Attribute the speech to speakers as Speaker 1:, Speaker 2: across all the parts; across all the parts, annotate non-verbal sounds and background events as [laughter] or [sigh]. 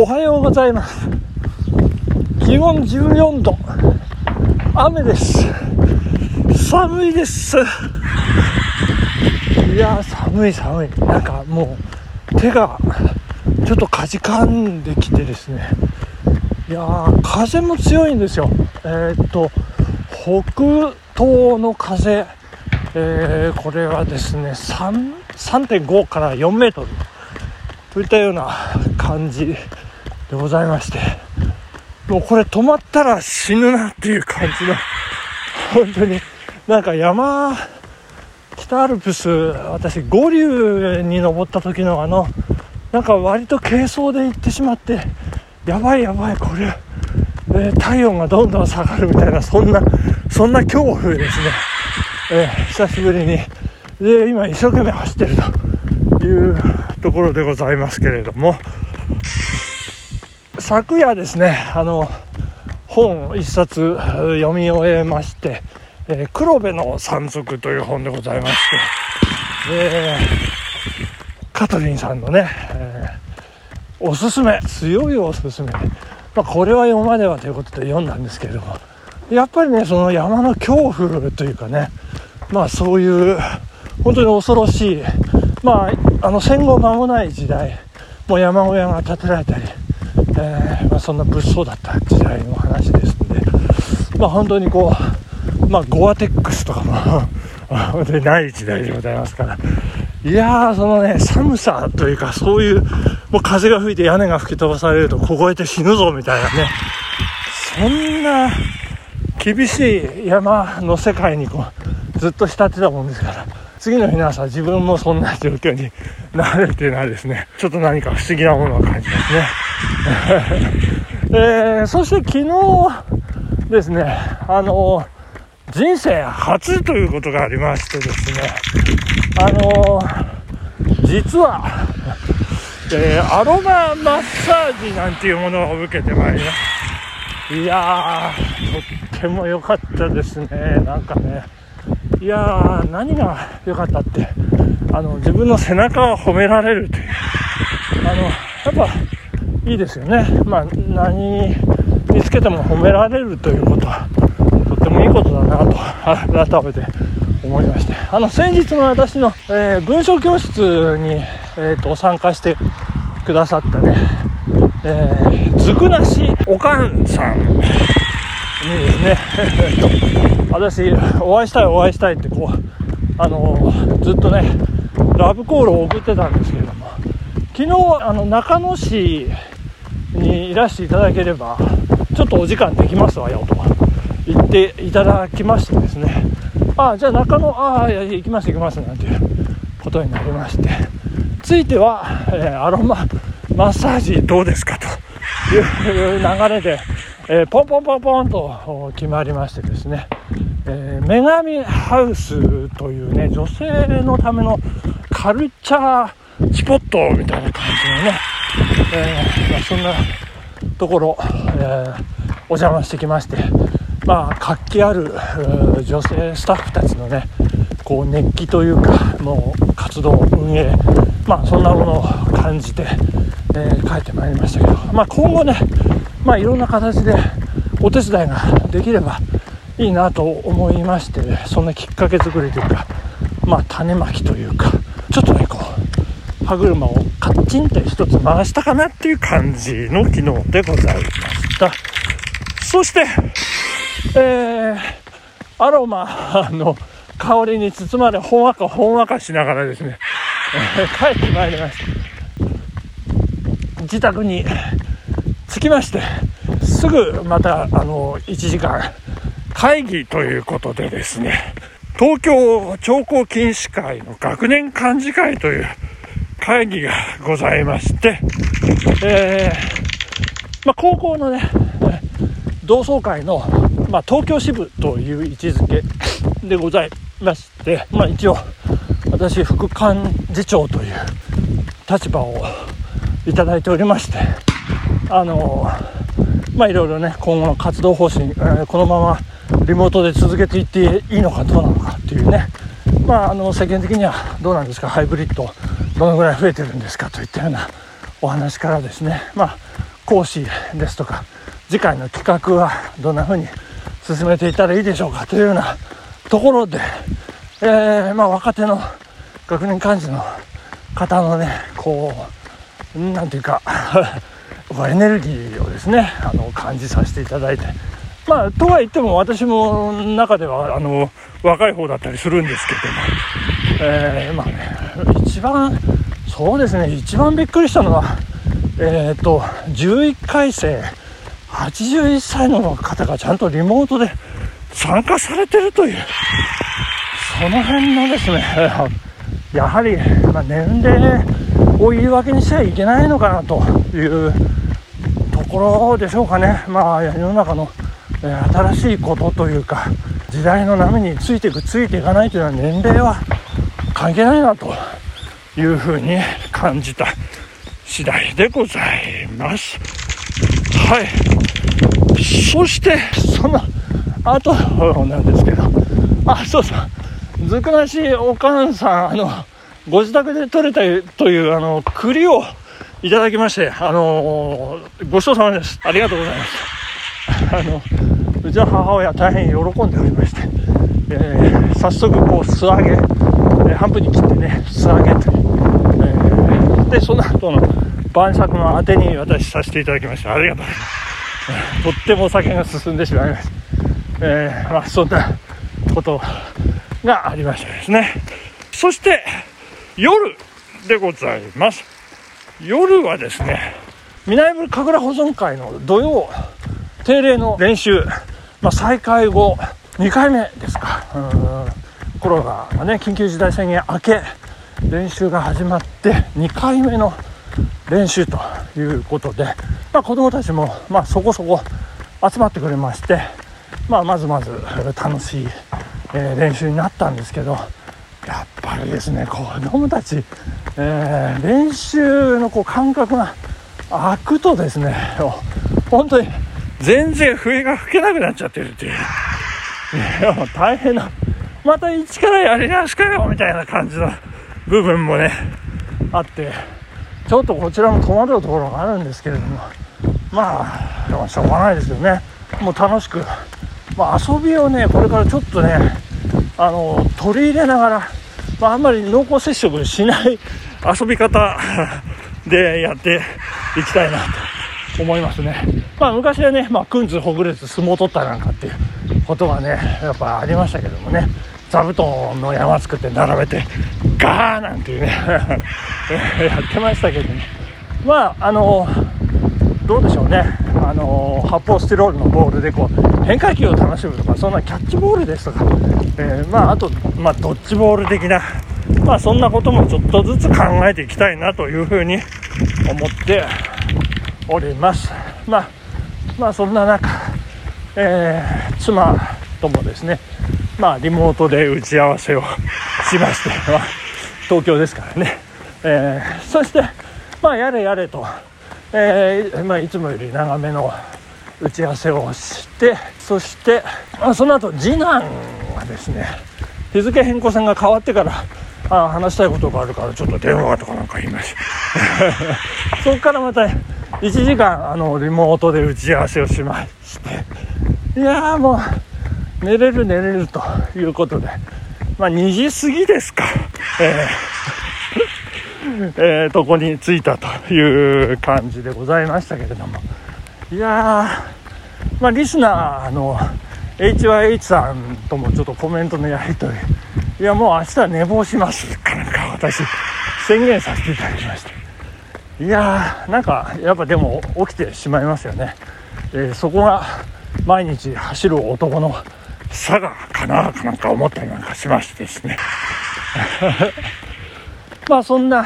Speaker 1: おはようございます。気温14度。雨です。寒いです。いや寒い寒い。なんかもう手がちょっとかじかんできてですね。いやー風も強いんですよ。えー、っと北東の風、えー、これはですね3.5から4メートル。といったような感じ。でございましてもうこれ止まったら死ぬなっていう感じの本当になんか山北アルプス私五竜に登った時のあのなんか割と軽装で行ってしまってやばいやばいこれ、えー、体温がどんどん下がるみたいなそんなそんな恐怖ですね、えー、久しぶりに。で今一生懸命走ってるというところでございますけれども。昨夜ですねあの本一冊読み終えましてえー、黒部の山賊という本でございまして、えー、カトリンさんのね、えー、おすすめ、強いおすすめ。まあ、これは読まねばということで読んだんですけれども、やっぱりね、その山の恐怖というかね、まあそういう、本当に恐ろしい、まあ、あの戦後間もない時代、もう山小屋が建てられたり、えー、まあ、そんな物騒だった時代の話ですので、まあ本当にこう、まあ、ゴアテックスとかも [laughs] でない時代でございますから。いやー、そのね、寒さというか、そういう、もう風が吹いて屋根が吹き飛ばされると凍えて死ぬぞみたいなね、そんな厳しい山の世界にこう、ずっと浸ってたもんですから、次の日の朝自分もそんな状況になるっていうのはですね、ちょっと何か不思議なものを感じますね。[laughs] えー、そして昨日ですね、あの人生初ということがありましてですね、あの、実は、えー、アロママッサージなんていうものを受けてまいりました。いやー、とっても良かったですね。なんかね、いやー、何が良かったって、あの、自分の背中を褒められるという。あの、やっぱ、いいですよね。まあ、何見つけても褒められるということはと、ってもいいことだなと改めて思いましてあの先日の私の、えー、文章教室に、えーと、参加してくださったね、えー、ずくなしおかんさんにですね [laughs] 私お会いしたいお会いしたいってこうあのずっとねラブコールを送ってたんですけれども昨日あの中野市にいらしていただければちょっとお時間できますわよと言っていただきましてですね、ああ、じゃあ中野、ああ、行きます行きますなんていうことになりまして、ついては、えー、アロママッサージどうですか？という流れで、えー、ポンポンポンポンと決まりましてですね、えー、女神ハウスというね、女性のためのカルチャースポットみたいな感じのね、えー、まあ、そんなところ、えお邪魔してきまして、まあ、活気ある女性スタッフたちのねこう熱気というかもう活動運営まあそんなものを感じて、えー、帰ってまいりましたけど、まあ、今後ね、まあ、いろんな形でお手伝いができればいいなと思いまして、そんなきっかけ作りというか、まあ、種まきというかちょっとねこう歯車をカッチンと一つ回したかなっていう感じの昨日でございましたそしてえー、アロマの香りに包まれ、ほんわかほんわかしながらですね、えー、帰ってまいりました。自宅に着きまして、すぐまた、あの、1時間会議ということでですね、東京彫工禁止会の学年幹事会という会議がございまして、えー、まあ、高校のね、同窓会のまあ、東京支部という位置づけでございまして、まあ、一応私副幹事長という立場をいただいておりましてあのまあいろいろね今後の活動方針、えー、このままリモートで続けていっていいのかどうなのかっていうねまああの世間的にはどうなんですかハイブリッド。どのぐらい増えてるんですかといったようなお話からですね。まあ講師ですとか次回の企画はどんな風に進めていったらいいでしょうかというようなところで、えー、まあ、若手の学年幹事の方のねこう何ていうか [laughs] エネルギーをですねあの感じさせていただいて。まあとは言っても私も中ではあの若い方だったりするんですけども、えー、まあね一番そうですね一番びっくりしたのはえっ、と11回生81歳の方がちゃんとリモートで参加されてるというその辺のですねやはり、まあ、年齢を言い訳にしてはいけないのかなというところでしょうかね、まあ、世の中の、えー、新しいことというか時代の波についていくついていかないというのは年齢は関係ないなというふうに感じた次第でございます。はい。そして、その後なんですけど、あ、そうそう。ずくなしおかんさん、あの、ご自宅で採れたという、あの、栗をいただきまして、あのごちそうさまです。ありがとうございます。あの、うちの母親大変喜んでおりまして、えー、早速こう素揚げ、えー、半分に切ってね、素揚げという、で、その後の晩酌のあてに私させていただきました。ありがとうございます。とってもお酒が進んでしまいました。えー、まあ、そんなことがありましたですね。そして、夜でございます。夜はですね、南部神楽保存会の土曜、定例の練習、まあ、再開後、2回目ですか。うんコロナがね、緊急事態宣言明け、練習が始まって2回目の練習ということで、まあ、子どもたちも、まあ、そこそこ集まってくれまして、まあ、まずまず楽しい、えー、練習になったんですけどやっぱりですね子どもたち、えー、練習のこう感覚が空くとですね本当に全然笛が吹けなくなっちゃってるっていう。いやもう大変なまた一からやり直しかよみたいな感じの部分もねあってちょっとこちらも戸惑うところがあるんですけれどもまあでもしょうがないですよねもう楽しく、まあ、遊びをねこれからちょっとねあの取り入れながら、まあ、あんまり濃厚接触しない [laughs] 遊び方 [laughs] でやっていきたいなと思いますね。まあ昔はね、まあ、くんずほぐれず相撲取ったなんかっていうことがね、やっぱありましたけどもね、座布団の山作って並べてガーなんていうね [laughs] やってましたけどね。まああのどうでしょうね。あの発泡スチロールのボールでこう変化球を楽しむとかそんなキャッチボールですとか、えー、まああと、まあ、ドッジボール的な。まあそんなこともちょっとずつ考えていきたいなというふうに思っております。まあまあそんな中、えー、妻ともですねまあリモートで打ち合わせをしまして [laughs] 東京ですからね、えー、そして、まあ、やれやれと、えー、まあ、いつもより長めの打ち合わせをしてそして、まあ、その後次男がですね日付変更線が変わってからあ話したいことがあるからちょっと電話とかなんか言いました。[laughs] そこからまた1時間あのリモートで打ち合わせをしまして。いやもう寝れる寝れるということで。まあ、2時過ぎですか、えー。[laughs] えー、とこに着いたという感じでございましたけれども、いやー、まあ、リスナーの HYH さんともちょっとコメントのやり取り、いや、もう明日寝坊しますかなんか私、宣言させていただきました。いやー、なんか、やっぱでも起きてしまいますよね。えー、そこが毎日走る男の佐賀かななんか思ったりなんかしましてですね。[laughs] まあそんな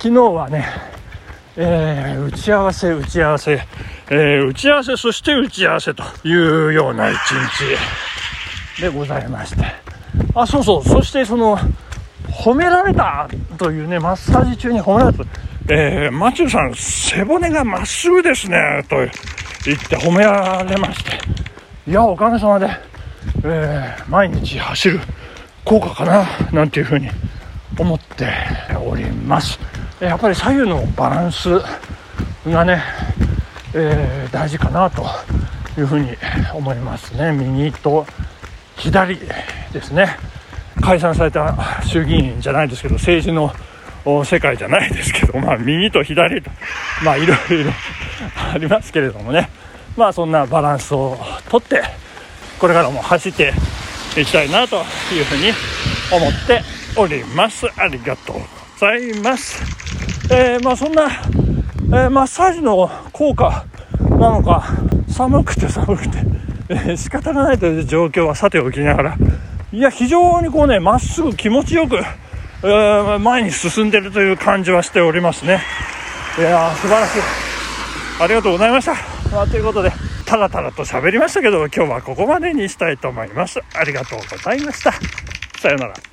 Speaker 1: 昨日はね、えー、打ち合わせ打ち合わせ、えー、打ち合わせそして打ち合わせというような一日でございまして。あそうそう。そしてその褒められたというねマッサージ中に褒められたえー、マチューさん背骨がまっすぐですねと言って褒められまして。いやおかげさまでえー、毎日走る効果かななんていうふうに思っております。やっぱり左右のバランスがねえー、大事かなというふうに思いますね。右と左ですね。解散された衆議院じゃないですけど政治の世界じゃないですけど、まあ、右と左と、まあ、いろいろありますけれどもね、まあ、そんなバランスをとって、これからも走っていきたいなというふうに思っております。ありがとうございます。えー、まあ、そんな、えー、マッサージの効果なのか、寒くて寒くて、えー、仕方がないという状況はさておきながら、いや、非常にこうね、まっすぐ気持ちよく、えー、前に進んでるという感じはしておりますね。いやー、素晴らしい。ありがとうございました。まあ、ということで、たらたらと喋りましたけど、今日はここまでにしたいと思います。ありがとうございました。さようなら。